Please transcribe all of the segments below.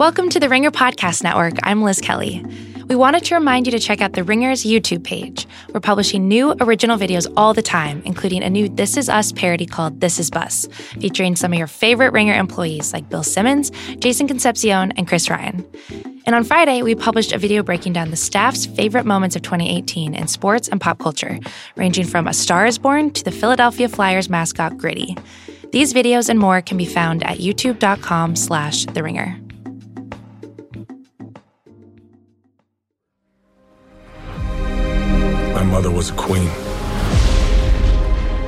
Welcome to the Ringer Podcast Network. I'm Liz Kelly. We wanted to remind you to check out the Ringer's YouTube page. We're publishing new original videos all the time, including a new This Is Us parody called This Is Bus, featuring some of your favorite Ringer employees like Bill Simmons, Jason Concepcion, and Chris Ryan. And on Friday, we published a video breaking down the staff's favorite moments of 2018 in sports and pop culture, ranging from A Star is Born to the Philadelphia Flyers mascot Gritty. These videos and more can be found at youtube.com slash the ringer. Mother was a queen.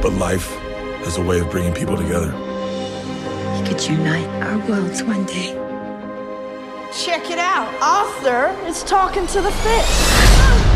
But life has a way of bringing people together. We could unite our worlds one day. Check it out. Arthur is talking to the fish.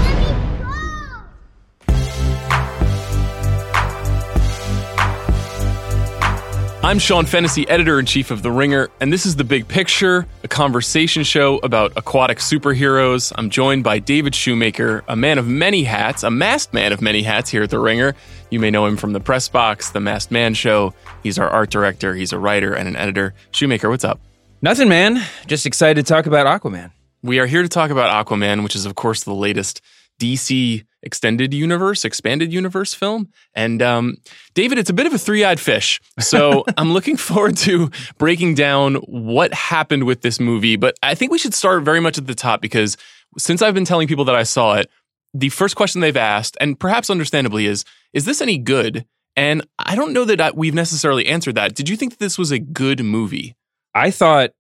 I'm Sean Fennessey, editor in chief of The Ringer, and this is The Big Picture, a conversation show about aquatic superheroes. I'm joined by David Shoemaker, a man of many hats, a masked man of many hats here at The Ringer. You may know him from The Press Box, The Masked Man Show. He's our art director, he's a writer and an editor. Shoemaker, what's up? Nothing, man. Just excited to talk about Aquaman. We are here to talk about Aquaman, which is, of course, the latest DC extended universe, expanded universe film. And um, David, it's a bit of a three eyed fish. So I'm looking forward to breaking down what happened with this movie. But I think we should start very much at the top because since I've been telling people that I saw it, the first question they've asked, and perhaps understandably, is Is this any good? And I don't know that I, we've necessarily answered that. Did you think that this was a good movie? I thought,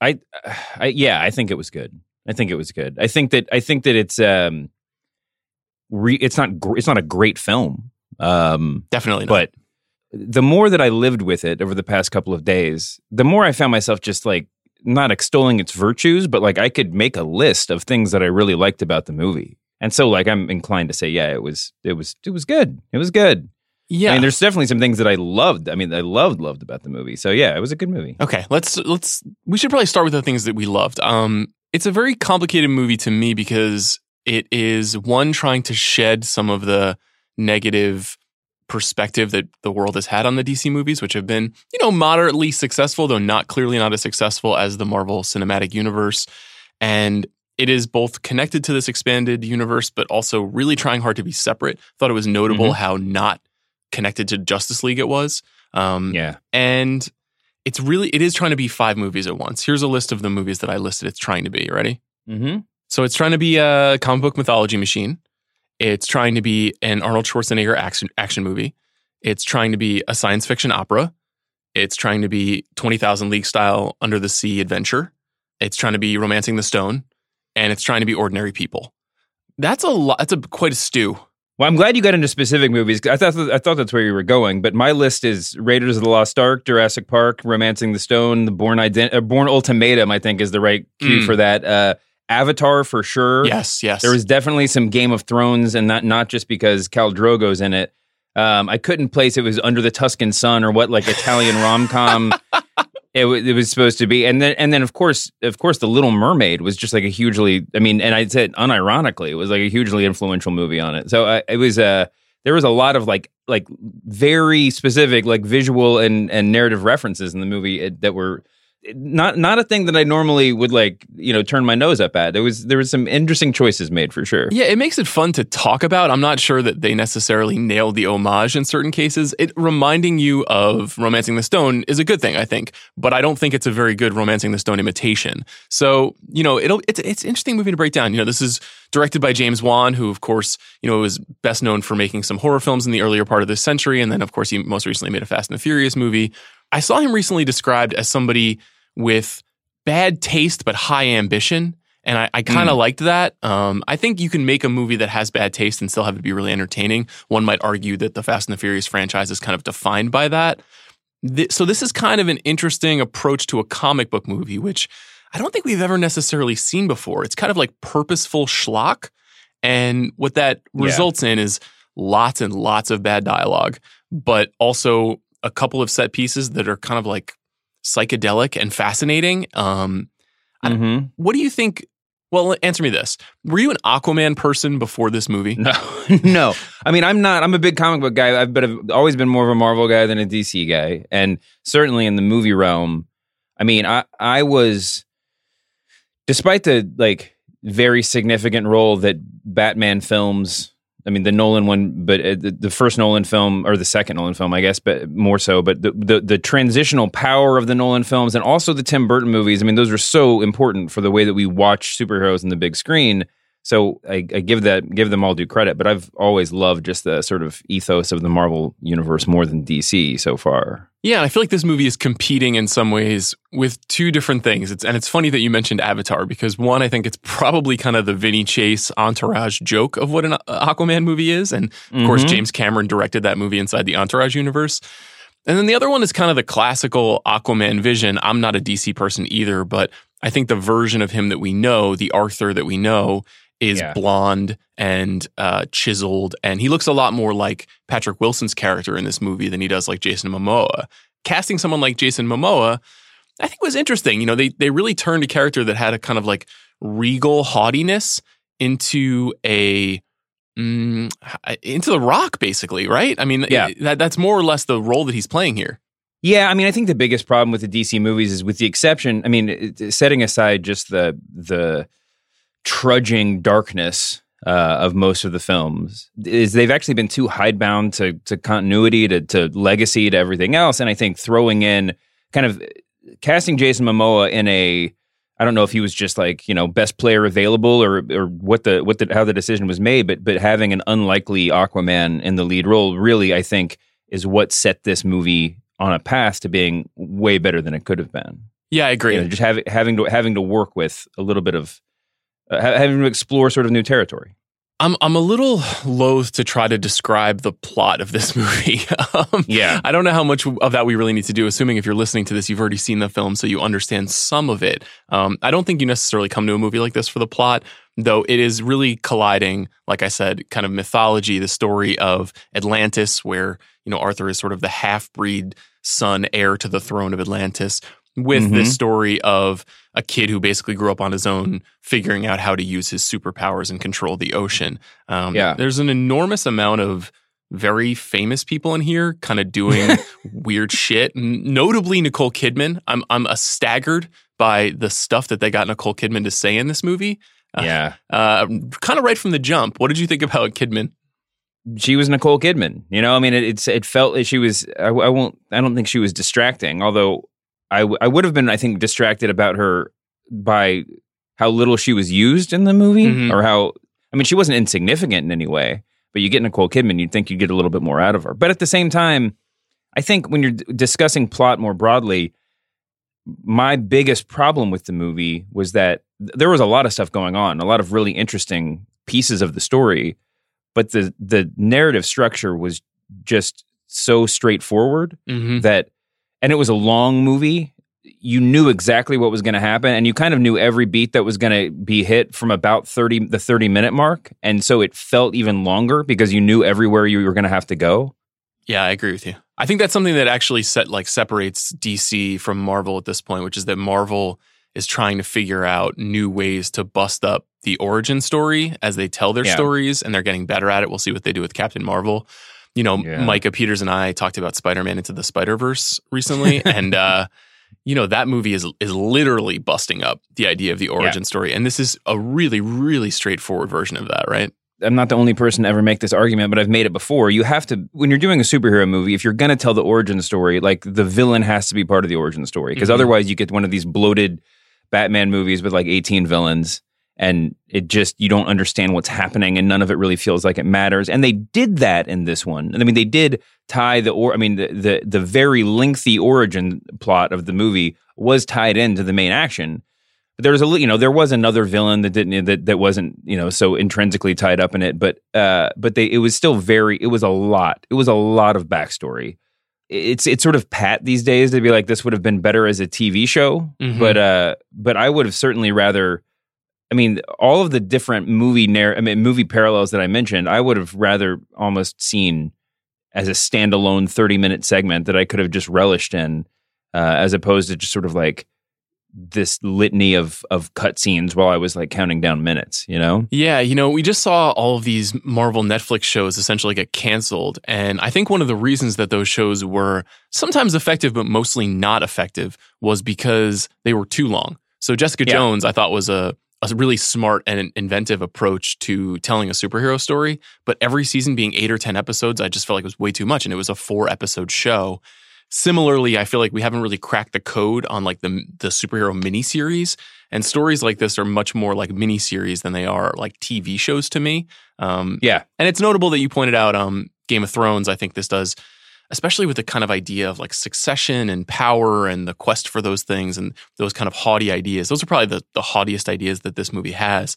I, I, yeah, I think it was good. I think it was good. I think that I think that it's um, re, it's not gr- it's not a great film. Um, Definitely not. but the more that I lived with it over the past couple of days, the more I found myself just like not extolling its virtues, but like I could make a list of things that I really liked about the movie. And so like I'm inclined to say, yeah, it was it was it was good. It was good. yeah. I mean, there's definitely some things that I loved. I mean, I loved loved about the movie. So yeah, it was a good movie. Okay, let's let's we should probably start with the things that we loved. Um it's a very complicated movie to me because it is one trying to shed some of the negative perspective that the world has had on the DC movies which have been, you know, moderately successful though not clearly not as successful as the Marvel Cinematic Universe and it is both connected to this expanded universe but also really trying hard to be separate. Thought it was notable Mhm. how not connected to Justice League it was. Um Yeah. and it's really it is trying to be five movies at once. Here's a list of the movies that I listed. It's trying to be. You ready? Mm-hmm. So it's trying to be a comic book mythology machine. It's trying to be an Arnold Schwarzenegger action action movie. It's trying to be a science fiction opera. It's trying to be Twenty Thousand League style under the sea adventure. It's trying to be Romancing the Stone, and it's trying to be ordinary people. That's a lot. That's a quite a stew. Well, I'm glad you got into specific movies. I thought I thought that's where you were going, but my list is Raiders of the Lost Ark, Jurassic Park, Romancing the Stone, The Bourne Ident- uh, Bourne Ultimatum. I think is the right cue Mm. for that. Uh, Avatar for sure. Yes, yes. there was definitely some Game of Thrones, and not not just because Khal Drogo's in it. Um, I couldn't place it was Under the Tuscan Sun or what like Italian rom com. It, wa- it was supposed to be, and then and then of course, of course, the Little Mermaid was just like a hugely. I mean, and I said unironically, it was like a hugely influential movie on it. So uh, it was uh, there was a lot of like like very specific like visual and and narrative references in the movie uh, that were not not a thing that I normally would like you know turn my nose up at. There was there was some interesting choices made for sure. Yeah, it makes it fun to talk about. I'm not sure that they necessarily nailed the homage in certain cases. It reminding you of Romancing the Stone is a good thing, I think, but I don't think it's a very good Romancing the Stone imitation. So, you know, it'll it's it's interesting movie to break down. You know, this is directed by James Wan, who of course, you know, was best known for making some horror films in the earlier part of this century and then of course he most recently made a Fast and the Furious movie. I saw him recently described as somebody with bad taste but high ambition. And I, I kind of liked that. Um, I think you can make a movie that has bad taste and still have it be really entertaining. One might argue that the Fast and the Furious franchise is kind of defined by that. Th- so this is kind of an interesting approach to a comic book movie, which I don't think we've ever necessarily seen before. It's kind of like purposeful schlock. And what that Yeah. results in is lots and lots of bad dialogue, but also a couple of set pieces that are kind of like psychedelic and fascinating. Um, Mhm. what do you think? Well, answer me this: Were you an Aquaman person before this movie? No, no. I mean, I'm not. I'm a big comic book guy. I've, but I've always been more of a Marvel guy than a DC guy, and certainly in the movie realm. I mean, I I was despite the like very significant role that Batman films I mean, the Nolan one, but uh, the, the first Nolan film or the second Nolan film, I guess, but more so. But the, the, the transitional power of the Nolan films and also the Tim Burton movies. I mean, those are so important for the way that we watch superheroes in the big screen. So I, I, give that give them all due credit, but I've always loved just the sort of ethos of the Marvel universe more than DC so far. Yeah, and I feel like this movie is competing in some ways with two different things. It's and it's funny that you mentioned Avatar because one, I think it's probably kind of the Vinny Chase entourage joke of what an Aquaman movie is, and of mm-hmm. course James Cameron directed that movie inside the Entourage universe. And then the other one is kind of the classical Aquaman vision. I'm not a DC person either, but I think the version of him that we know, the Arthur that we know, is yeah. blonde and uh, chiseled, and he looks a lot more like Patrick Wilson's character in this movie than he does like Jason Momoa. Casting someone like Jason Momoa, I think was interesting. You know, they they really turned a character that had a kind of like regal haughtiness into a mm, into the Rock, basically, right? I mean, yeah, that, that's more or less the role that he's playing here. Yeah, I mean, I think the biggest problem with the DC movies is, with the exception, I mean, setting aside just the the trudging darkness uh, of most of the films is they've actually been too hidebound to to continuity to to legacy to everything else, and I think throwing in kind of casting Jason Momoa in a I don't know if he was just like you know best player available or or what the what the how the decision was made, but but having an unlikely Aquaman in the lead role really I think is what set this movie on a path to being way better than it could have been. Yeah, I agree. You know, just having having to having to work with a little bit of uh, having to explore sort of new territory. I'm I'm a little loath to try to describe the plot of this movie. um, yeah, I don't know how much of that we really need to do. Assuming if you're listening to this, you've already seen the film, so you understand some of it. Um, I don't think you necessarily come to a movie like this for the plot, though. It is really colliding, like I said, kind of mythology, the story of Atlantis, where you know Arthur is sort of the half breed son, heir to the throne of Atlantis, with mm-hmm. this story of a kid who basically grew up on his own, figuring out how to use his superpowers and control the ocean. Um, yeah. There's an enormous amount of very famous people in here kind of doing weird shit. Notably Nicole Kidman. I'm I'm a staggered by the stuff that they got Nicole Kidman to say in this movie. Uh, yeah. Uh, kind of right from the jump. What did you think about Kidman? She was Nicole Kidman. You know, I mean, it, it's it felt like she was. I, I won't. I don't think she was distracting. Although I, w- I would have been, I think, distracted about her by how little she was used in the movie mm-hmm. or how, I mean, she wasn't insignificant in any way, but you get Nicole Kidman, you'd think you'd get a little bit more out of her. But at the same time, I think when you're d- discussing plot more broadly, my biggest problem with the movie was that there was a lot of stuff going on, a lot of really interesting pieces of the story, but the the narrative structure was just so straightforward mm-hmm. that and it was a long movie, you knew exactly what was going to happen and you kind of knew every beat that was going to be hit from about 30 the 30 minute mark and so it felt even longer because you knew everywhere you were going to have to go. Yeah, I agree with you. I think that's something that actually set like separates DC from Marvel at this point, which is that Marvel is trying to figure out new ways to bust up the origin story as they tell their yeah. stories and they're getting better at it. We'll see what they do with Captain Marvel you know, yeah. Micah Peters and I talked about Spider Man Into the Spider Verse recently, and uh, you know that movie is is literally busting up the idea of the origin yeah. story, and this is a really really straightforward version of that, right? I'm not the only person to ever make this argument, but I've made it before. You have to, when you're doing a superhero movie, if you're going to tell the origin story, like the villain has to be part of the origin story. Because mm-hmm. otherwise, you get one of these bloated Batman movies with like 18 villains and it just you don't understand what's happening and none of it really feels like it matters. And they did that in this one. I mean they did tie the or i mean the the, the very lengthy origin plot of the movie was tied into the main action. But there was a you know there was another villain that didn't that that wasn't you know so intrinsically tied up in it. But uh but they it was still very it was a lot it was a lot of backstory. It's it's sort of pat these days to be like this would have been better as a TV show. Mm-hmm. but uh but I would have certainly rather I mean, all of the different movie narr- I mean, movie parallels that I mentioned, I would have rather almost seen as a standalone 30 minute segment that I could have just relished in, uh, as opposed to just sort of like this litany of of cutscenes while I was like counting down minutes, you know? Yeah, you know, we just saw all of these Marvel Netflix shows essentially get canceled. And I think one of the reasons that those shows were sometimes effective, but mostly not effective was because they were too long. So Jessica Yeah. Jones, I thought was a a really smart and inventive approach to telling a superhero story. But every season being eight or ten episodes, I just felt like it was way too much, and it was a four episode show. Similarly, I feel like we haven't really cracked the code on like the the superhero miniseries, and stories like this are much more like miniseries than they are like TV shows to me. Um, Yeah. and it's notable that you pointed out um, Game of Thrones. I think this does, especially with the kind of idea of like succession and power and the quest for those things and those kind of haughty ideas. Those are probably the, the haughtiest ideas that this movie has.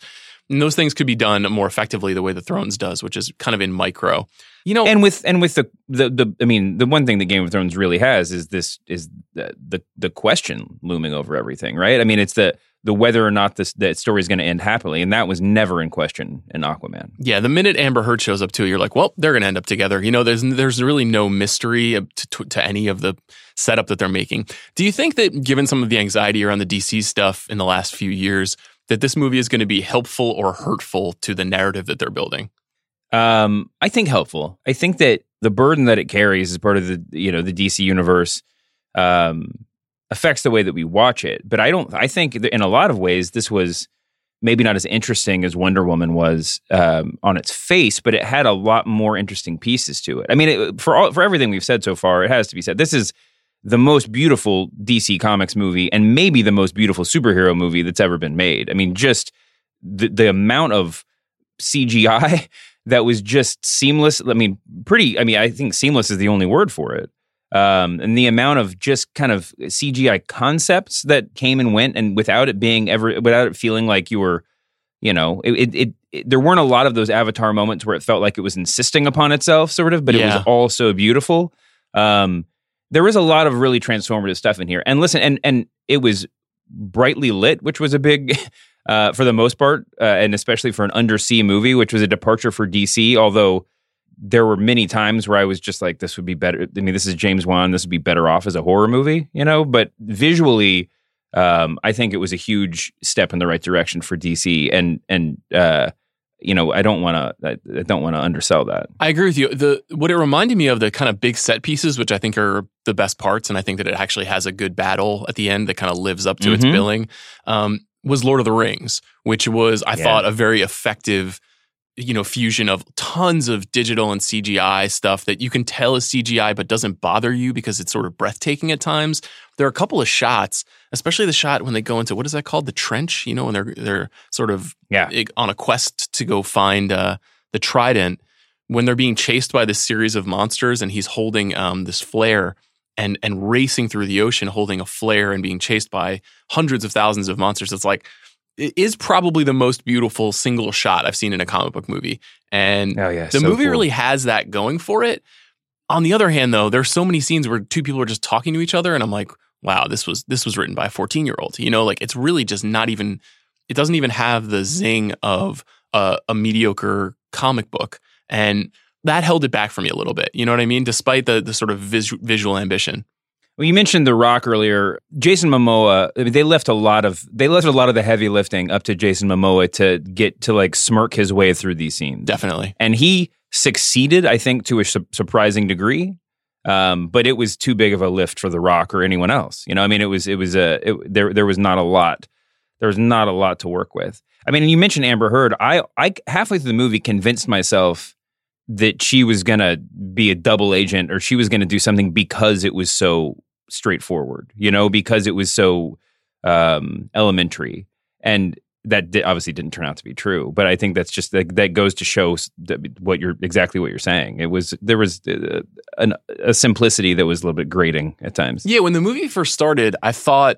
And those things could be done more effectively the way the Thrones does, which is kind of in micro. You know, and with and with the, the the I mean the one thing that Game of Thrones really has is this is the the, the question looming over everything, right? I mean, it's the the whether or not this that story is going to end happily, and that was never in question in Aquaman. Yeah, the minute Amber Heard shows up too, you're like, well, they're going to end up together. You know, there's there's really no mystery to, to, any of the setup that they're making. Do you think that, given some of the anxiety around the DC stuff in the last few years, that this movie is going to be helpful or hurtful to the narrative that they're building? Um, I think helpful. I think that the burden that it carries as part of the you know the DC universe um, affects the way that we watch it. But I don't. I think in a lot of ways this was maybe not as interesting as Wonder Woman was um, on its face, but it had a lot more interesting pieces to it. I mean, it, for all for everything we've said so far, it has to be said this is the most beautiful DC Comics movie and maybe the most beautiful superhero movie that's ever been made. I mean, just the the amount of CGI that was just seamless. I mean, pretty. I mean, I think seamless is the only word for it. Um, and the amount of just kind of CGI concepts that came and went, and without it being ever, without it feeling like you were, you know, it, it, it, it- there weren't a lot of those Avatar moments where it felt like it was insisting upon itself, sort of, but it was all so beautiful. Um, there was a lot of really transformative stuff in here, and listen, and and it was brightly lit, which was a big. Uh, for the most part, uh, and especially for an undersea movie, which was a departure for DC. Although there were many times where I was just like, "This would be better." I mean, this is James Wan. This would be better off as a horror movie, you know. But visually, um, I think it was a huge step in the right direction for DC, and and uh, you know, I don't want to, I, don't want to undersell that. I agree with you. The what it reminded me of the kind of big set pieces, which I think are the best parts, and I think that it actually has a good battle at the end that kind of lives up to its Mhm. billing. Um, was Lord of the Rings, which was I Yeah. thought a very effective, you know, fusion of tons of digital and CGI stuff that you can tell is CGI but doesn't bother you because it's sort of breathtaking at times. There are a couple of shots, especially the shot when they go into what is that called, the trench? You know, when they're they're sort of Yeah. on a quest to go find uh, the trident when they're being chased by this series of monsters and he's holding um, this flare and and racing through the ocean holding a flare and being chased by hundreds of thousands of monsters it's like is probably the most beautiful single shot i've seen in a comic book movie. And Oh yeah, the so movie cool. really has that going for it. On the other hand though there's so many scenes where two people are just talking to each other and i'm like wow this was this was written by a 14 year old you know? Like it's really just not even it doesn't even have the zing of a, a mediocre comic book. And that held it back for me a little bit you know what i mean? Despite the the sort of vis- visual ambition Well, you mentioned The Rock earlier. Jason Momoa. I mean, they left a lot of they left a lot of the heavy lifting up to Jason Momoa to get to like smirk his way through these scenes. definitely and he succeeded, I think, to a su- surprising degree. Um, but it was too big of a lift for The Rock or anyone else. You know, I mean, it was it was a it, there there was not a lot there was not a lot to work with. I mean, you mentioned Amber Heard. I I halfway through the movie convinced myself that she was gonna be a double agent or she was gonna do something because it was so straightforward. You know, because it was so um, elementary and that di- obviously didn't turn out to be true but i think that's just that, that goes to show that what you're exactly what you're saying it was there was uh, an, a simplicity that was a little bit grating at times Yeah, when the movie first started, I thought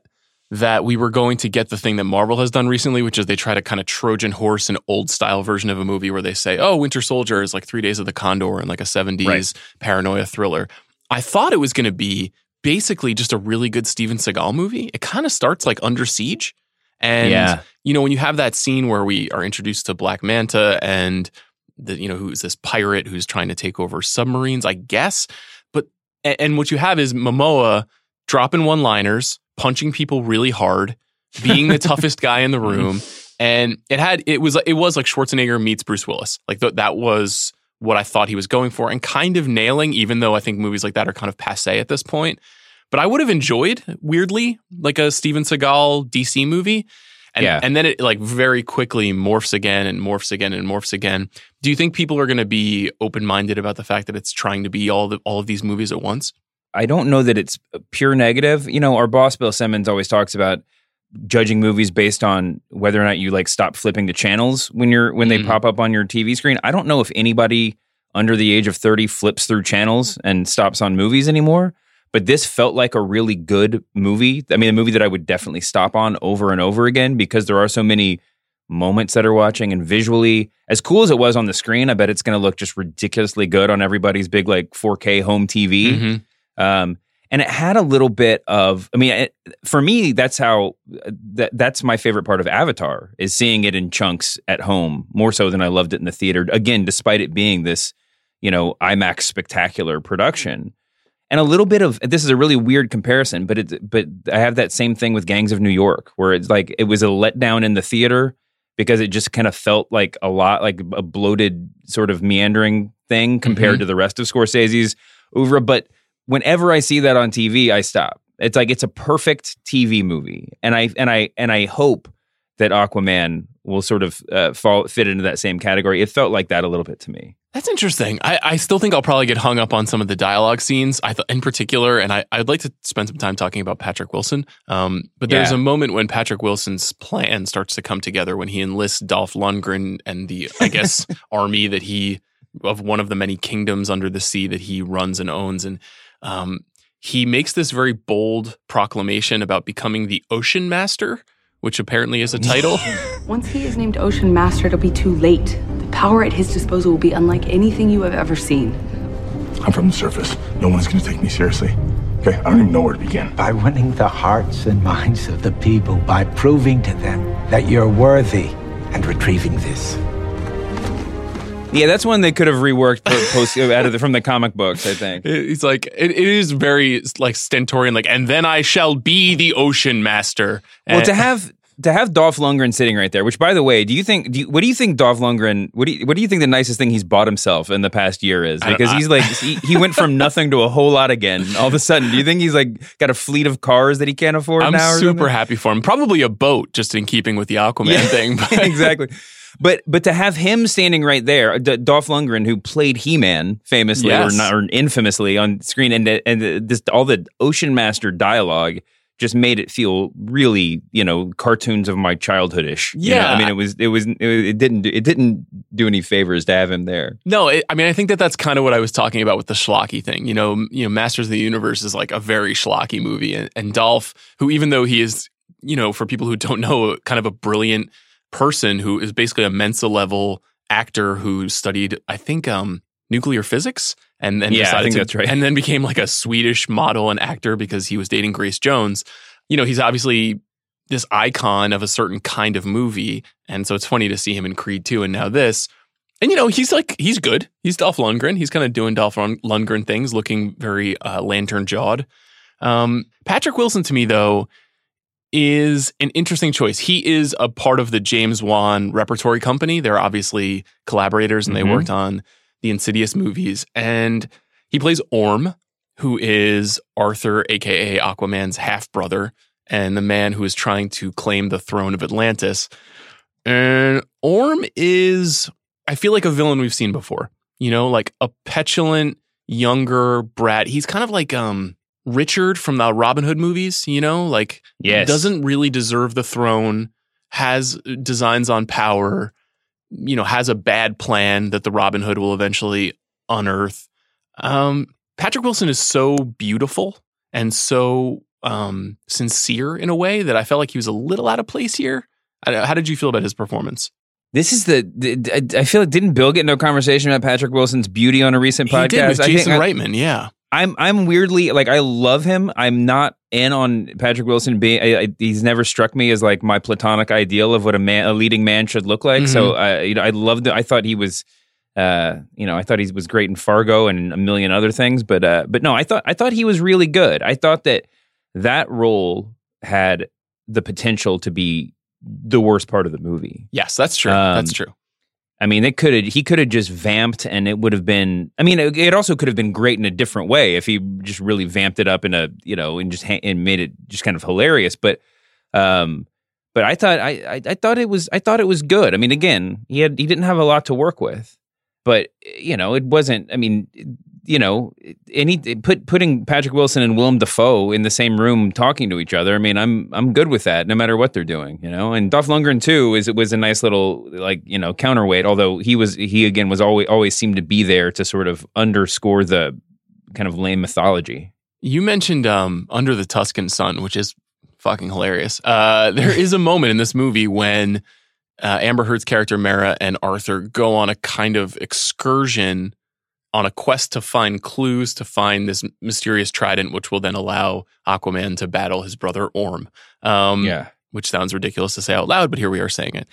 that we were going to get the thing that Marvel has done recently, which is they try to kind of Trojan horse an old style version of a movie where they say, oh, Winter Soldier is like Three Days of the Condor and like a 70s Right. paranoia thriller. I thought it was going to be basically just a really good Steven Seagal movie. It kind of starts like Under Siege. And, Yeah. you know, when you have that scene where we are introduced to Black Manta and, the, you know, who's this pirate who's trying to take over submarines, I guess. But, and, what you have is Momoa dropping one liners, punching people really hard, being the toughest guy in the room. Mm. And it had, it was, it was like Schwarzenegger meets Bruce Willis. Like th- that was what I thought he was going for and kind of nailing, even though I think movies like that are kind of passe at this point. but I would have enjoyed weirdly like a Steven Seagal DC movie. And, Yeah. and then it like very quickly morphs again and morphs again and morphs again. Do you think people are going to be open minded about the fact that it's trying to be all the, all of these movies at once? I don't know that it's uh, pure negative. You know, our boss Bill Simmons always talks about judging movies based on whether or not you like stop flipping the channels when you're when they Mhm. pop up on your TV screen. I don't know if anybody under the age of 30 flips through channels and stops on movies anymore, but this felt like a really good movie. I mean, a movie that I would definitely stop on over and over again because there are so many moments that are watching and visually as cool as it was on the screen, I bet it's going to look just ridiculously good on everybody's big like 4K home TV. Mhm. Um, and it had a little bit of, I mean, it, for me, that's how that that's my favorite part of Avatar is seeing it in chunks at home more so than I loved it in the theater. Again, despite it being this, you know, IMAX spectacular production, and a little bit of this is a really weird comparison, but it but I have that same thing with Gangs of New York, where it's like it was a letdown in the theater because it just kind of felt like a lot like a bloated sort of meandering thing compared mm-hmm. to the rest of Scorsese's oeuvre. But whenever I see that on TV, I stop. It's like it's a perfect TV movie, and I and I and I hope that Aquaman will sort of uh, fall fit into that same category. It felt like that a little bit to me. That's interesting. I, I still think I'll probably get hung up on some of the dialogue scenes, I th- in particular, and I, I'd like to spend some time talking about Patrick Wilson. Um, but there's Yeah. a moment when Patrick Wilson's plan starts to come together when he enlists Dolph Lundgren and the, I guess, army that he of one of the many kingdoms under the sea that he runs and owns, and um, he makes this very bold proclamation about becoming the Ocean Master, which apparently is a title. Once he is named Ocean Master, it'll be too late. The power at his disposal will be unlike anything you have ever seen. I'm from the surface. No one's gonna take me seriously. Okay, I don't even know where to begin. by winning the hearts and minds of the people, by proving to them that you're worthy and retrieving this. Yeah, that's one they could have reworked po- post out of the, from the comic books. I think. He's like, it, it is very like stentorian, like, and then I shall be the ocean master. Well, And- to eh. have to have Dolph Lundgren sitting right there, which by the way, do you think? Do you, what do you think Dolph Lundgren? What do you, what do you think the nicest thing he's bought himself in the past year is? Because he's like he, he went from nothing to a whole lot again. All of a sudden, do you think he's like got a fleet of cars that he can't afford I'm super something? happy for him. Probably a boat, just in keeping with the Aquaman Yeah, thing. But exactly. But but to have him standing right there, uh, D- Dolph Lundgren, who played He Man famously Yes. or not or infamously on screen, and and this all the Ocean Master dialogue just made it feel really you know cartoons of my childhoodish. you know? Yeah. I mean it was it was it, it didn't it didn't do any favors to have him there. No, it, I mean, I think that that's kind of what I was talking about with the schlocky thing. You know, you know, Masters of the Universe is like a very schlocky movie, and, and Dolph, who even though he is, you know, for people who don't know, kind of a brilliant person who is basically a Mensa level actor who studied, I think, um, nuclear physics, and then Yeah, I think to- that's right. and then became like a Swedish model and actor because he was dating Grace Jones. You know, he's obviously this icon of a certain kind of movie, and so it's funny to see him in Creed 2 and now this. And you know, he's like he's good. He's Dolph Lundgren. He's kind of doing Dolph Lund- Lundgren things, looking very uh, lantern jawed. Um, Patrick Wilson to me though is an interesting choice. He is a part of the James Wan repertory company. They're obviously collaborators, and Mhm. they worked on the Insidious movies. And he plays Orm, who is Arthur, aka Aquaman's half brother, and the man who is trying to claim the throne of Atlantis. And Orm is, I feel like a villain we've seen before. You know, like a petulant younger brat. He's kind of like um Richard from the Robin Hood movies. You know, like Yes. doesn't really deserve the throne. Has designs on power. You know, has a bad plan that the Robin Hood will eventually unearth. Um, Patrick Wilson is so beautiful and so um, sincere in a way that I felt like he was a little out of place here. I- How did you feel about his performance? This is the, I feel like didn't Bill get into a conversation about Patrick Wilson's beauty on a recent He podcast? did with I think Jason I- Reitman, yeah. I'm I'm weirdly like I love him. I'm not in on Patrick Wilson being. I, I, he's never struck me as like my platonic ideal of what a man, a leading man should look like. So Mm-hmm. I, you know, I loved. it. I thought he was, uh, you know, I thought he was great in Fargo and a million other things. But uh, but no, I thought I thought he was really good. I thought that that role had the potential to be the worst part of the movie. Yes, that's true. Um, that's true. I mean, it could he could have just vamped, and it would have been. I mean, it, it also could have been great in a different way if he just really vamped it up in a you know and just ha- and made it just kind of hilarious. But, um, but I thought I, I I thought it was I thought it was good. I mean, again, he had he didn't have a lot to work with, but you know, it wasn't. I mean, you know, any put putting Patrick Wilson and Willem Dafoe in the same room talking to each other. I mean, I'm I'm good with that, no matter what they're doing. You know, and Dolph Lundgren too is it was a nice little like you know counterweight. Although he was he again was always always seemed to be there to sort of underscore the kind of lame mythology. You mentioned um, Under the Tuscan Sun, which is fucking hilarious. Uh, there is a moment in this movie when uh, Amber Heard's character Mara and Arthur go on a kind of excursion on a quest to find clues to find this mysterious trident, which will then allow Aquaman to battle his brother Orm. Um, Yeah. which sounds ridiculous to say out loud, but here we are saying it.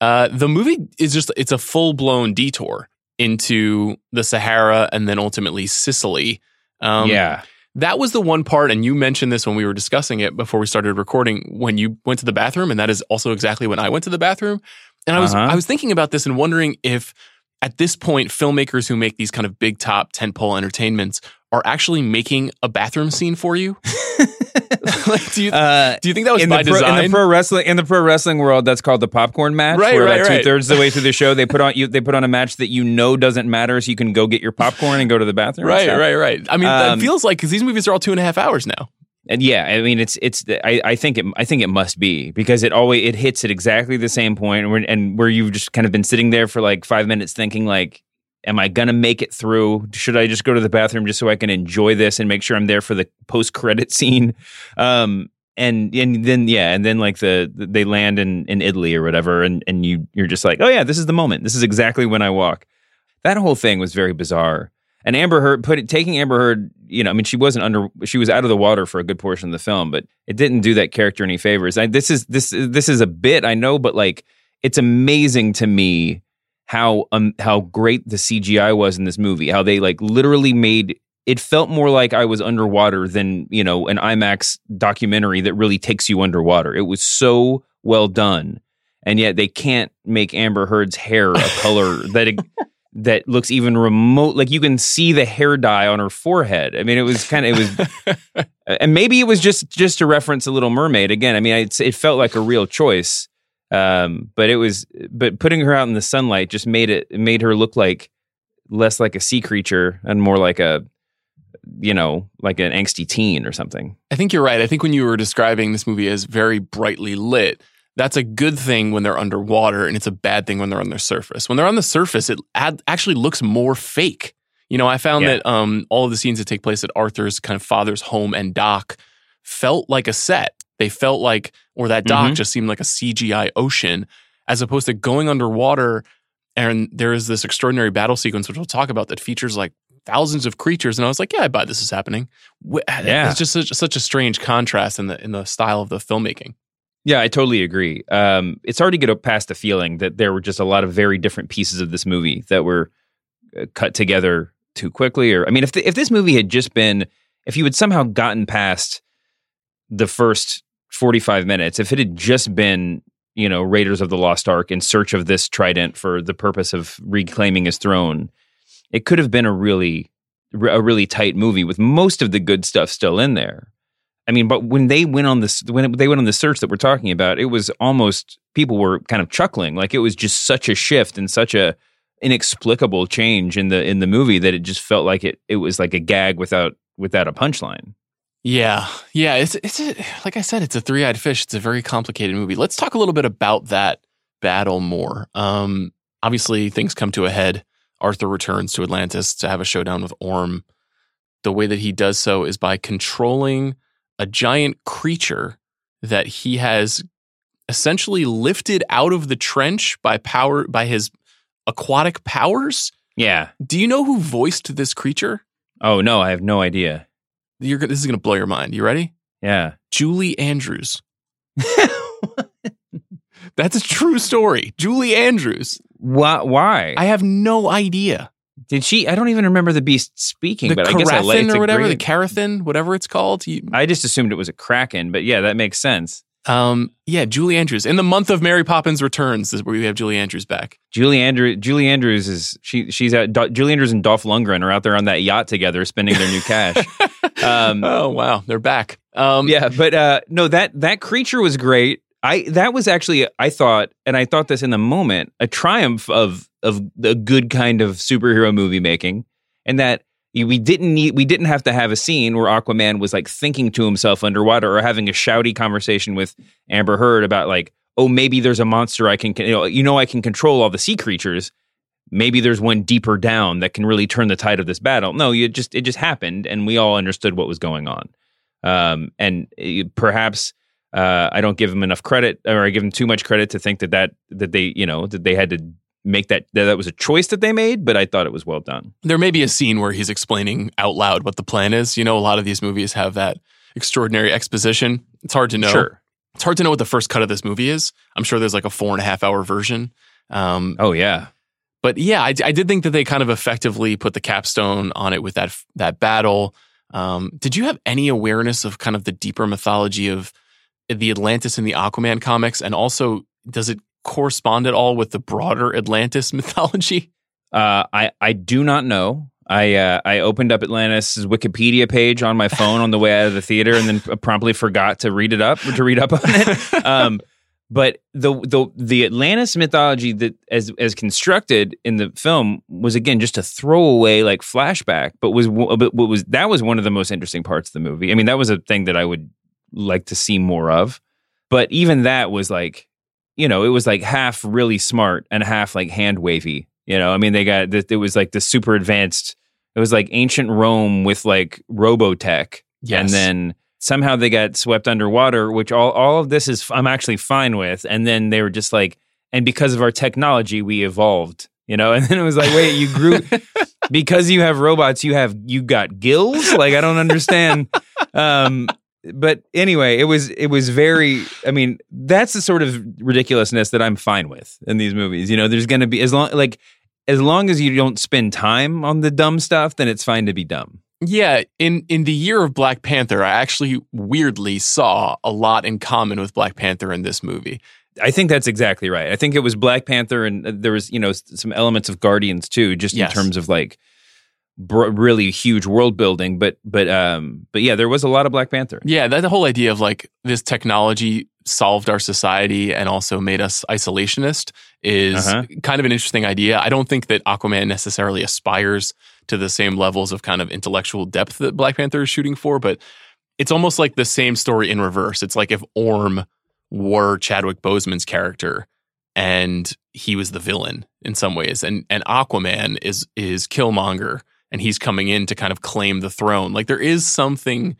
Uh, the movie is just, it's a full blown detour into the Sahara and then ultimately Sicily. Um, yeah, that was the one part, and you mentioned this when we were discussing it before we started recording. When you went to the bathroom, and that is also exactly when I went to the bathroom. And I was Uh-huh. I was thinking about this and wondering if at this point filmmakers who make these kind of big top tentpole entertainments are actually making a bathroom scene for you. like, do you uh, do you think that was in by the, pro, in design? the pro wrestling in the pro wrestling world, that's called the popcorn match. Right, where right, about right. two thirds of the way through the show, they put on you they put on a match that you know doesn't matter, so you can go get your popcorn and go to the bathroom. right, right, right. I mean, Um, that feels like because these movies are all two and a half hours now. And yeah, I mean, it's it's. I, I think it. I think it must be because it always it hits at exactly the same point, and where, and where you've just kind of been sitting there for like five minutes thinking like, am I gonna make it through? Should I just go to the bathroom just so I can enjoy this and make sure I'm there for the post credit scene? Um, and and then yeah, and then like the they land in in Italy or whatever, and and you you're just like, oh yeah, this is the moment. This is exactly when I walk. That whole thing was very bizarre. And Amber Heard put it, taking Amber Heard, you know, I mean, she wasn't under, she was out of the water for a good portion of the film, but it didn't do that character any favors. I, this is this this is a bit I know, but like it's amazing to me how um how great the CGI was in this movie. How they like literally made it felt more like I was underwater than you know an IMAX documentary that really takes you underwater. It was so well done, and yet they can't make Amber Heard's hair a color that it, that looks even remote. Like you can see the hair dye on her forehead. I mean, it was kind of it was, and maybe it was just just to reference a Little Mermaid again. I mean, it's, it felt like a real choice, um, but it was but putting her out in the sunlight just made it it made her look like less like a sea creature and more like a you know like an angsty teen or something. I think you're right. I think when you were describing this movie as very brightly lit, that's a good thing when they're underwater, and it's a bad thing when they're on the surface. When they're on the surface, it ad- actually looks more fake. You know, I found Yeah. that um, all of the scenes that take place at Arthur's kind of father's home and dock felt like a set. They felt like, or that dock Mhm. just seemed like a CGI ocean, as opposed to going underwater. And there is this extraordinary battle sequence, which we'll talk about, that features like thousands of creatures. And I was like, yeah, I buy this is happening. Yeah. It's just such, such a strange contrast in the in the style of the filmmaking. Yeah, I totally agree. Um, it's hard to get past the feeling that there were just a lot of very different pieces of this movie that were uh, cut together too quickly. Or, I mean, if the, if this movie had just been, if you had somehow gotten past the first forty five minutes, if it had just been, you know, Raiders of the Lost Ark in search of this trident for the purpose of reclaiming his throne, it could have been a really a really tight movie with most of the good stuff still in there. I mean, but when they went on this, when they went on the search that we're talking about, it was almost people were kind of chuckling, like it was just such a shift and such a inexplicable change in the in the movie that it just felt like it it was like a gag without without a punchline. Yeah, yeah. It's it's a, like I said, it's a three eyed fish. It's a very complicated movie. Let's talk a little bit about that battle more. Um, obviously, things come to a head. Arthur returns to Atlantis to have a showdown with Orm. The way that he does so is by controlling a giant creature that he has essentially lifted out of the trench by power by his aquatic powers. Yeah. Do you know who voiced this creature? Oh no, I have no idea. You're, this is going to blow your mind. You ready? Yeah. Julie Andrews. That's a true story. Julie Andrews. Why? Why? I have no idea. Did she? I don't even remember the beast speaking, The but I guess I like or whatever, the Karathen, whatever it's called. You, I just assumed it was a kraken, but yeah, that makes sense. Um, yeah, Julie Andrews. In the month of Mary Poppins Returns is where we have Julie Andrews back. Julie Andrews. Julie Andrews is she. She's at Do- Julie Andrews and Dolph Lundgren are out there on that yacht together, spending their new cash. Um, oh wow, they're back. Um, yeah, but uh, no, that that creature was great. I that was actually I thought, and I thought this in the moment, a triumph of of a good kind of superhero movie making, and that we didn't need we didn't have to have a scene where Aquaman was like thinking to himself underwater or having a shouty conversation with Amber Heard about like, oh, maybe there's a monster I can you know you know I can control all the sea creatures. Maybe there's one deeper down that can really turn the tide of this battle. No, you just it just happened, and we all understood what was going on. Um, and uh, perhaps uh, I don't give them enough credit, or I give them too much credit to think that that that they you know that they had to make that that, that was a choice that they made. But I thought it was well done. There may be a scene where he's explaining out loud what the plan is. You know, a lot of these movies have that extraordinary exposition. It's hard to know. Sure. It's hard to know what the first cut of this movie is. I'm sure there's like a four and a half hour version. Um, oh yeah. But yeah, I, I, did think that they kind of effectively put the capstone on it with that that battle. Um, did you have any awareness of kind of the deeper mythology of the Atlantis in the Aquaman comics, and also does it correspond at all with the broader Atlantis mythology? Uh, I I do not know. I uh, I opened up Atlantis' Wikipedia page on my phone on the way out of the theater, and then promptly forgot to read it up to read up on it. Um, but the the the Atlantis mythology that as as constructed in the film was again just a throwaway like flashback, but was but was that was one of the most interesting parts of the movie. I mean, that was a thing that I would like to see more of. But even that was like, you know, it was like half really smart and half like hand wavy. You know, I mean, they got it was like the super advanced. It was like ancient Rome with like Robotech, yes. and then somehow they got swept underwater, which all all of this is I'm actually fine with. And then they were just like, and because of our technology, we evolved, you know. And then it was like, wait, you grew because you have robots, you have you got gills? Like I don't understand. Um, but anyway, it was it was very. I mean, that's the sort of ridiculousness that I'm fine with in these movies. You know, there's going to be as long like as long as you don't spend time on the dumb stuff, then it's fine to be dumb. Yeah, in in the year of Black Panther, I actually weirdly saw a lot in common with Black Panther in this movie. I think that's exactly right. I think it was Black Panther, and uh, there was you know some elements of Guardians too, just yes. in terms of like br- really huge world building. But but um but yeah, there was a lot of Black Panther. Yeah, that the whole idea of like this technology solved our society and also made us isolationist is Uh-huh. kind of an interesting idea. I don't think that Aquaman necessarily aspires to the same levels of kind of intellectual depth that Black Panther is shooting for, but it's almost like the same story in reverse. It's like if Orm were Chadwick Boseman's character and he was the villain in some ways and and Aquaman is is Killmonger and he's coming in to kind of claim the throne. Like there is something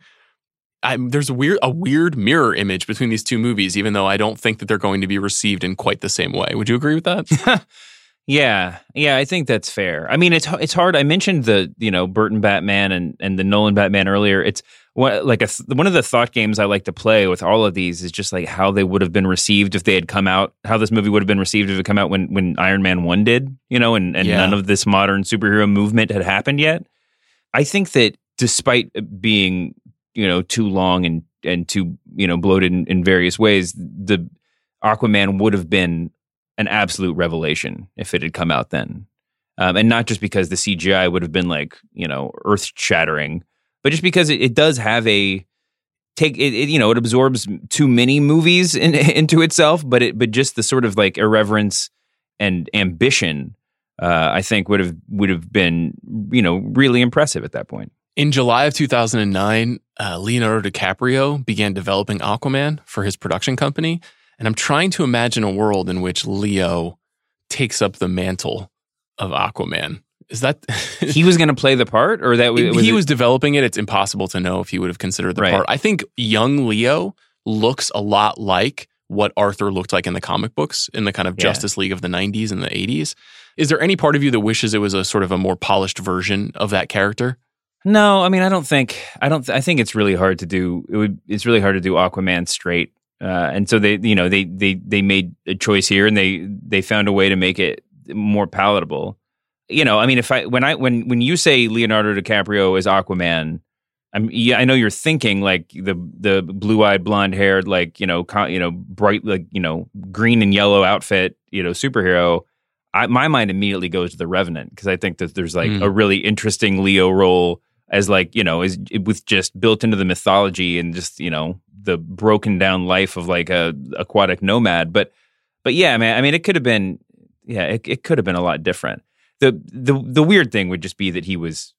I'm, there's a weird a weird mirror image between these two movies, even though I don't think that they're going to be received in quite the same way. Would you agree with that? Yeah, yeah, I think that's fair. I mean, it's it's hard. I mentioned the you know Burton Batman and and the Nolan Batman earlier. It's one like a one of the thought games I like to play with all of these is just like how they would have been received if they had come out. How this movie would have been received if it come out when when Iron Man one did. You know, and and Yeah. none of this modern superhero movement had happened yet. I think that despite being you know too long and and too you know bloated in, in various ways, the Aquaman would have been an absolute revelation if it had come out then. Um, and not just because the CGI would have been like, you know, earth shattering, but just because it, it does have a take it, it, you know, it absorbs too many movies in, into itself, but it, but just the sort of like irreverence and ambition, uh, I think would have, would have been, you know, really impressive at that point. In July of 2009, uh, Leonardo DiCaprio began developing Aquaman for his production company. And I'm trying to imagine a world in which Leo takes up the mantle of Aquaman. Is that he was going to play the part or that was, he it- was developing it? It's impossible to know if he would have considered the Right. part. I think young Leo looks a lot like what Arthur looked like in the comic books in the kind of Yeah. Justice League of the 90s and the 80s. Is there any part of you that wishes it was a sort of a more polished version of that character? No, I mean, I don't think I don't. I think it's really hard to do. It would. It's really hard to do Aquaman straight. Uh, and so they, you know, they they they made a choice here, and they they found a way to make it more palatable. You know, I mean, if I when I when when you say Leonardo DiCaprio is Aquaman, I'm yeah, I know you're thinking like the the blue eyed blonde haired like you know co- you know bright like you know green and yellow outfit you know superhero. I, my mind immediately goes to the Revenant because I think that there's like Mm. a really interesting Leo role as like you know is with just built into the mythology and just you know the broken down life of like a aquatic nomad. But but yeah, man, I mean it could have been yeah it, it could have been a lot different. The the the weird thing would just be that he was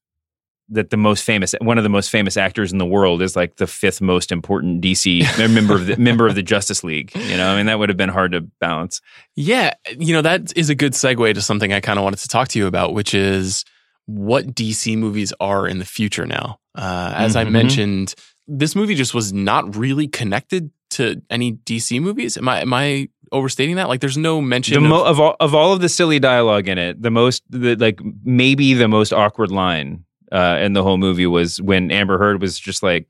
that the most famous one of the most famous actors in the world is like the fifth most important DC member of the member of the Justice League. You know, I mean that would have been hard to balance. Yeah, you know, that is a good segue to something I kind of wanted to talk to you about, which is what DC movies are in the future now. Uh, as I Mhm. mentioned, this movie just was not really connected to any DC movies. Am I am I overstating that? Like, there's no mention The of, of all of all of the silly dialogue in it, the most the, like maybe the most awkward line uh, in the whole movie was when Amber Heard was just like,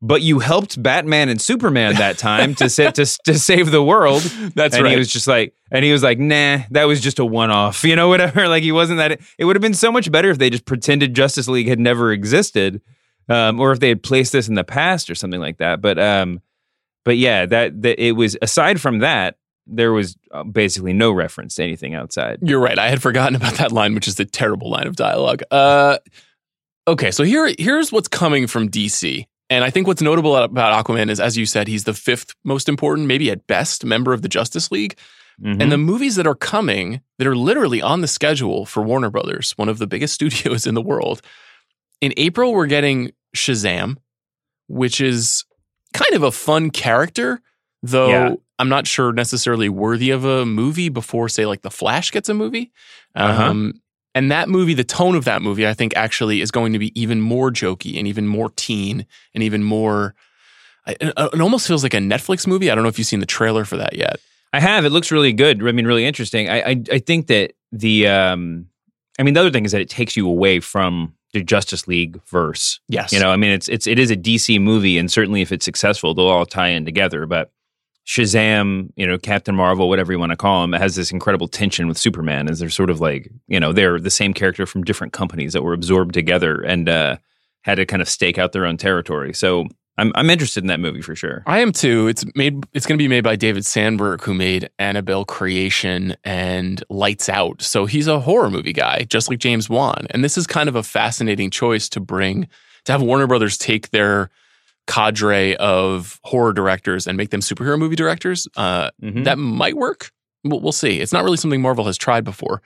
"But you helped Batman and Superman that time to sa- to to save the world." That's and right. he was just like, and he was like, "Nah, that was just a one off," you know, whatever. Like he wasn't that. It would have been so much better if they just pretended Justice League had never existed, um, or if they had placed this in the past or something like that. But um, but yeah, that that it was aside from that, there was uh, basically no reference to anything outside. You're right. I had forgotten about that line, which is the terrible line of dialogue. Uh, okay, so here here's what's coming from DC. And I think what's notable about Aquaman is, as you said, he's the fifth most important, maybe at best, member of the Justice League. Mhm. And the movies that are coming, that are literally on the schedule for Warner Brothers, one of the biggest studios in the world. In April, we're getting Shazam, which is kind of a fun character, though Yeah. I'm not sure necessarily worthy of a movie before, say, like The Flash gets a movie. Uh-huh. Um, and that movie, the tone of that movie, I think actually is going to be even more jokey and even more teen and even more. It almost feels like a Netflix movie. I don't know if you've seen the trailer for that yet. I have. It looks really good. I mean, really interesting. I I, I think that the um, I mean, the other thing is that it takes you away from the Justice League verse. Yes. You know, I mean, it's it's it is a DC movie, and certainly if it's successful, they'll all tie in together. But Shazam, you know, Captain Marvel, whatever you want to call him, has this incredible tension with Superman, as they're sort of like, you know, they're the same character from different companies that were absorbed together and uh, had to kind of stake out their own territory. So I'm I'm interested in that movie for sure. I am too. It's made. It's going to be made by David Sandberg, who made Annabelle Creation and Lights Out. So he's a horror movie guy, just like James Wan. And this is kind of a fascinating choice to bring to have Warner Brothers take their cadre of horror directors and make them superhero movie directors. Uh, Mhm. That might work. We'll, we'll see. It's not really something Marvel has tried before.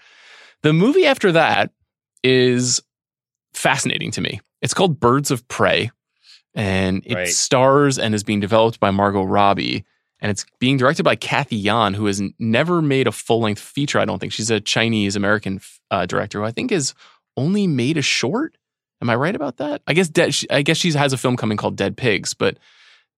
The movie after that is fascinating to me. It's called Birds of Prey, and it Right. stars and is being developed by Margot Robbie, and it's being directed by Cathy Yan, who has never made a full length feature. I don't think she's a Chinese American uh, director who I think has only made a short. Am I right about that? I guess Dead, she, I guess she has a film coming called Dead Pigs, but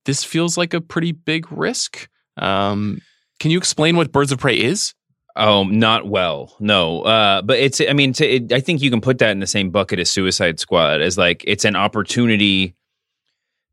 this feels like a pretty big risk. Um, can you explain what Birds of Prey is? Oh, not well. No. Uh, but it's, I mean, to, it, I think you can put that in the same bucket as Suicide Squad as like it's an opportunity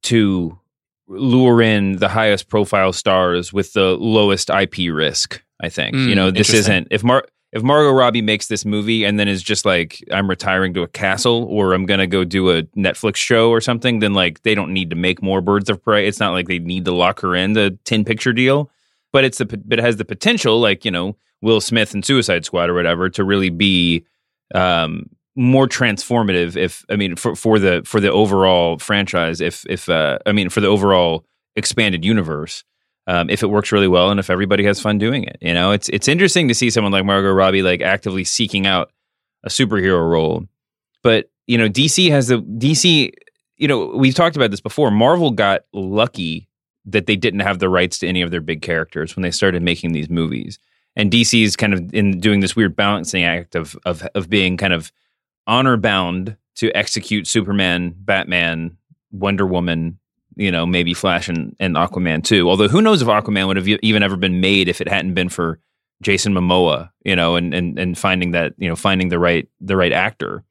to lure in the highest profile stars with the lowest IP risk. I think Mm, you know this isn't if Mar if Margot Robbie makes this movie and then is just like I'm retiring to a castle or I'm gonna go do a Netflix show or something, then like they don't need to make more Birds of Prey. It's not like they need to lock her in the ten picture deal, but it's the but it has the potential, like you know Will Smith and Suicide Squad or whatever, to really be um, more transformative. If I mean for for the for the overall franchise, if if uh, I mean for the overall expanded universe um, if it works really well and if everybody has fun doing it. You know, it's it's interesting to see someone like Margot Robbie like actively seeking out a superhero role. But you know, DC has the DC. You know, we've talked about this before. Marvel got lucky that they didn't have the rights to any of their big characters when they started making these movies. And DC is kind of in doing this weird balancing act of of of being kind of honor bound to execute Superman, Batman, Wonder Woman, you know, maybe Flash and, and Aquaman too. Although who knows if Aquaman would have even ever been made if it hadn't been for Jason Momoa, you know, and and and finding that, you know, finding the right the right actor.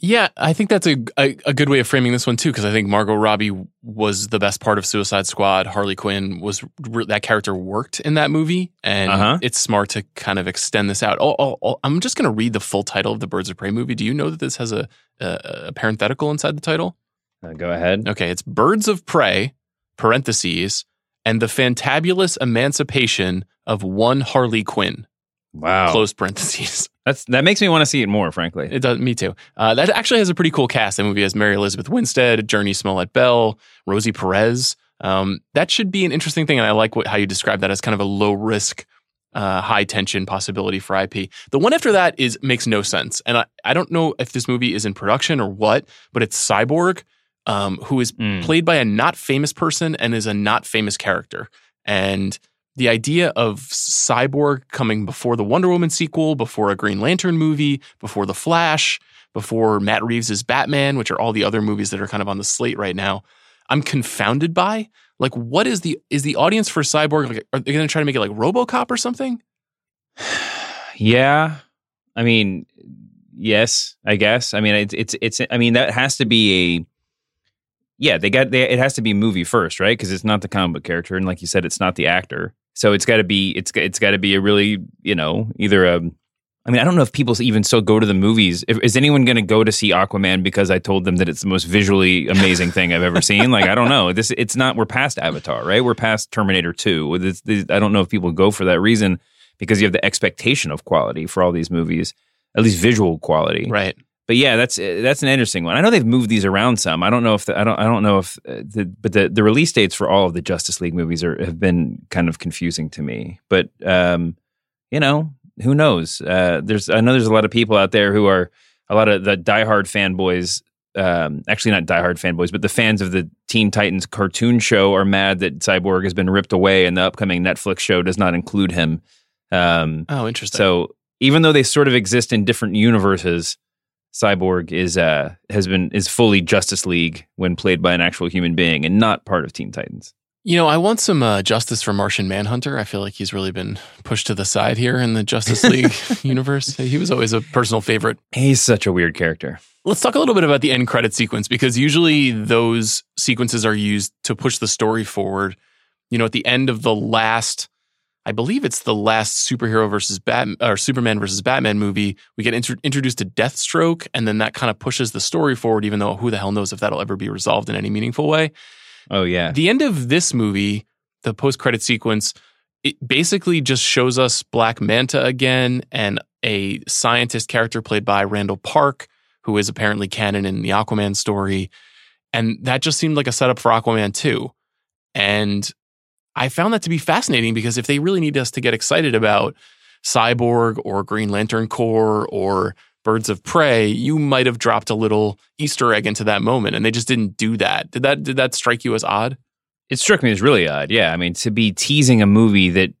Yeah, I think that's a, a, a good way of framing this one too, because I think Margot Robbie was the best part of Suicide Squad. Harley Quinn was that character worked in that movie, and Uh-huh. it's smart to kind of extend this out. Oh, oh, oh, I'm just going to read the full title of the Birds of Prey movie. Do you know that this has a, a, a parenthetical inside the title? Uh, go ahead. Okay, it's Birds of Prey, parentheses, and the fantabulous emancipation of one Harley Quinn, Wow. close parentheses. That's that makes me want to see it more, frankly. It does, me too. Uh, that actually has a pretty cool cast. That movie has Mary Elizabeth Winstead, Jurnee Smollett-Bell, Rosie Perez. Um, that should be an interesting thing, and I like what, how you describe that as kind of a low risk, uh, high tension possibility for IP. The one after that is makes no sense, and I, I don't know if this movie is in production or what, but it's Cyborg, um, who is Mm. played by a not famous person and is a not famous character, and the idea of Cyborg coming before the Wonder Woman sequel, before a Green Lantern movie, before The Flash, before Matt Reeves' Batman, which are all the other movies that are kind of on the slate right now, I'm confounded by. Like, what is the is the audience for Cyborg? Like, are they going to try to make it like RoboCop or something? Yeah, I mean, yes, I guess. I mean, it's it's it's. I mean, that has to be a. Yeah, they got. They, it has to be movie first, right? Because it's not the comic book character, and like you said, it's not the actor. So it's got to be. It's it's got to be a really, you know, either a. I mean, I don't know if people even still go to the movies. Is anyone going to go to see Aquaman because I told them that it's the most visually amazing thing I've ever seen? Like, I don't know. This it's not. We're past Avatar, right? We're past Terminator Two. I don't know if people go for that reason because you have the expectation of quality for all these movies, at least visual quality. Right. But yeah, that's uh, that's an interesting one. I know they've moved these around some. I don't know if the, I don't I don't know if uh, the but the the release dates for all of the Justice League movies are have been kind of confusing to me. But um, you know, who knows? Uh, there's I know there's a lot of people out there who are a lot of the diehard fanboys. Um, actually, not diehard fanboys, but the fans of the Teen Titans cartoon show are mad that Cyborg has been ripped away, and the upcoming Netflix show does not include him. Um, Oh, interesting. so even though they sort of exist in different universes, Cyborg is uh has been is fully Justice League when played by an actual human being and not part of Teen Titans. You know, I want some uh, justice for Martian Manhunter. I feel like he's really been pushed to the side here in the Justice League universe. He was always a personal favorite. He's such a weird character. Let's talk a little bit about the end credit sequence because usually those sequences are used to push the story forward. You know, at the end of the last, I believe it's the last superhero versus Bat or Superman versus Batman movie, we get intro- introduced to Deathstroke, and then that kind of pushes the story forward. Even though who the hell knows if that'll ever be resolved in any meaningful way. Oh yeah. The end of this movie, the post credit sequence, it basically just shows us Black Manta again and a scientist character played by Randall Park, who is apparently canon in the Aquaman story. And that just seemed like a setup for Aquaman 2. And I found that to be fascinating because if they really need us to get excited about Cyborg or Green Lantern Corps or Birds of Prey, you might have dropped a little Easter egg into that moment, and they just didn't do that. Did that did that strike you as odd? It struck me as really odd. Yeah, I mean to be teasing a movie that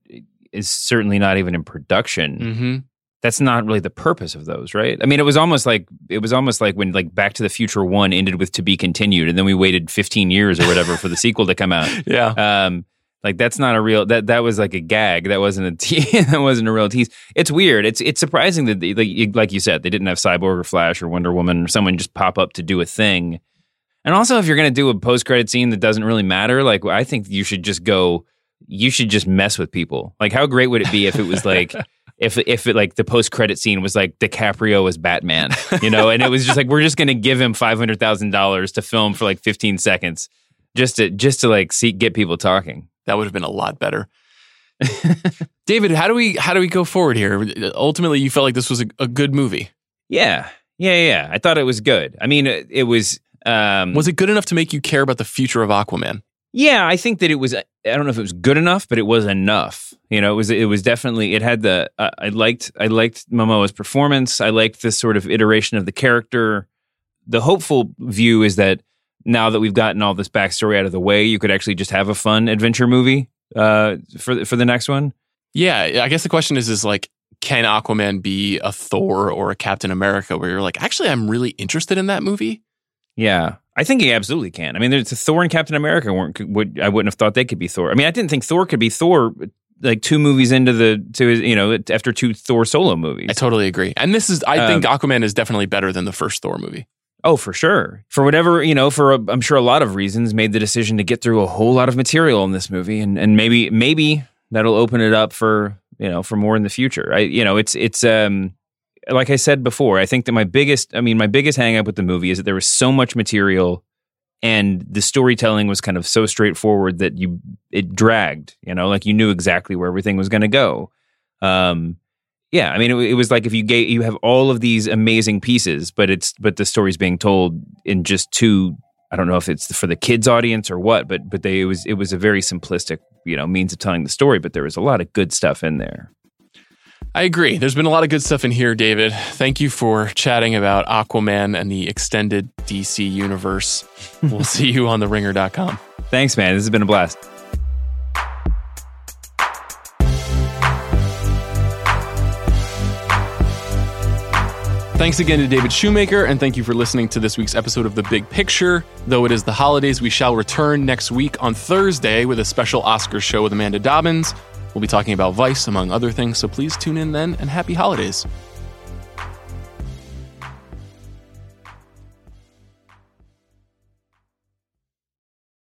is certainly not even in production. Mm-hmm. That's not really the purpose of those, right? I mean, it was almost like it was almost like when like Back to the Future One ended with "to be continued," and then we waited 15 years or whatever for the sequel to come out. Yeah. Um, like that's not a real that that was like a gag. That wasn't a te- that wasn't a real tease. It's weird. It's it's surprising that they, like you- like you said they didn't have Cyborg or Flash or Wonder Woman or someone just pop up to do a thing. And also, if you're gonna do a post credit scene that doesn't really matter, like I think you should just go. You should just mess with people. Like, how great would it be if it was like. If if it like the post credit scene was like DiCaprio as Batman, you know, and it was just like we're just gonna give him five hundred thousand dollars to film for like fifteen seconds, just to just to like see get people talking. That would have been a lot better. David, how do we how do we go forward here? Ultimately, you felt like this was a, a good movie. Yeah, yeah, yeah. I thought it was good. I mean, it, it was. Um, Was it good enough to make you care about the future of Aquaman? Yeah, I think that it was. I don't know if it was good enough, but it was enough. You know, it was. It was definitely. It had the. Uh, I liked. I liked Momoa's performance. I liked this sort of iteration of the character. The hopeful view is that now that we've gotten all this backstory out of the way, you could actually just have a fun adventure movie uh, for for the next one. Yeah, I guess the question is is like can Aquaman be a Thor or a Captain America where you're like, actually I'm really interested in that movie? Yeah, I think he absolutely can. I mean, there's Thor and Captain America weren't. Would, I wouldn't have thought they could be Thor. I mean, I didn't think Thor could be Thor. Like two movies into the to his, you know after two Thor solo movies. I totally agree. And this is I Um, think Aquaman is definitely better than the first Thor movie. Oh, for sure. For whatever you know, for I'm sure a lot of reasons, made the decision to get through a whole lot of material in this movie, and and maybe maybe that'll open it up for you know for more in the future. I you know it's it's um like I said before, I think that my biggest I mean my biggest hang up with the movie is that there was so much material and the storytelling was kind of so straightforward that you it dragged. You know, like you knew exactly where everything was going to go. Um, yeah, I mean, it, it was like if you gave you have all of these amazing pieces, but it's but the story's being told in just two. I don't know if it's for the kids audience or what, but but they it was it was a very simplistic you know means of telling the story, but there was a lot of good stuff in there. I agree. There's been a lot of good stuff in here, David. Thank you for chatting about Aquaman and the extended DC universe. we'll see you on theringer.com. Thanks, man. This has been a blast. Thanks again to David Shoemaker, and thank you for listening to this week's episode of The Big Picture. Though it is the holidays, we shall return next week on Thursday with a special Oscars show with Amanda Dobbins. We'll be talking about Vice, among other things, so please tune in then and happy holidays.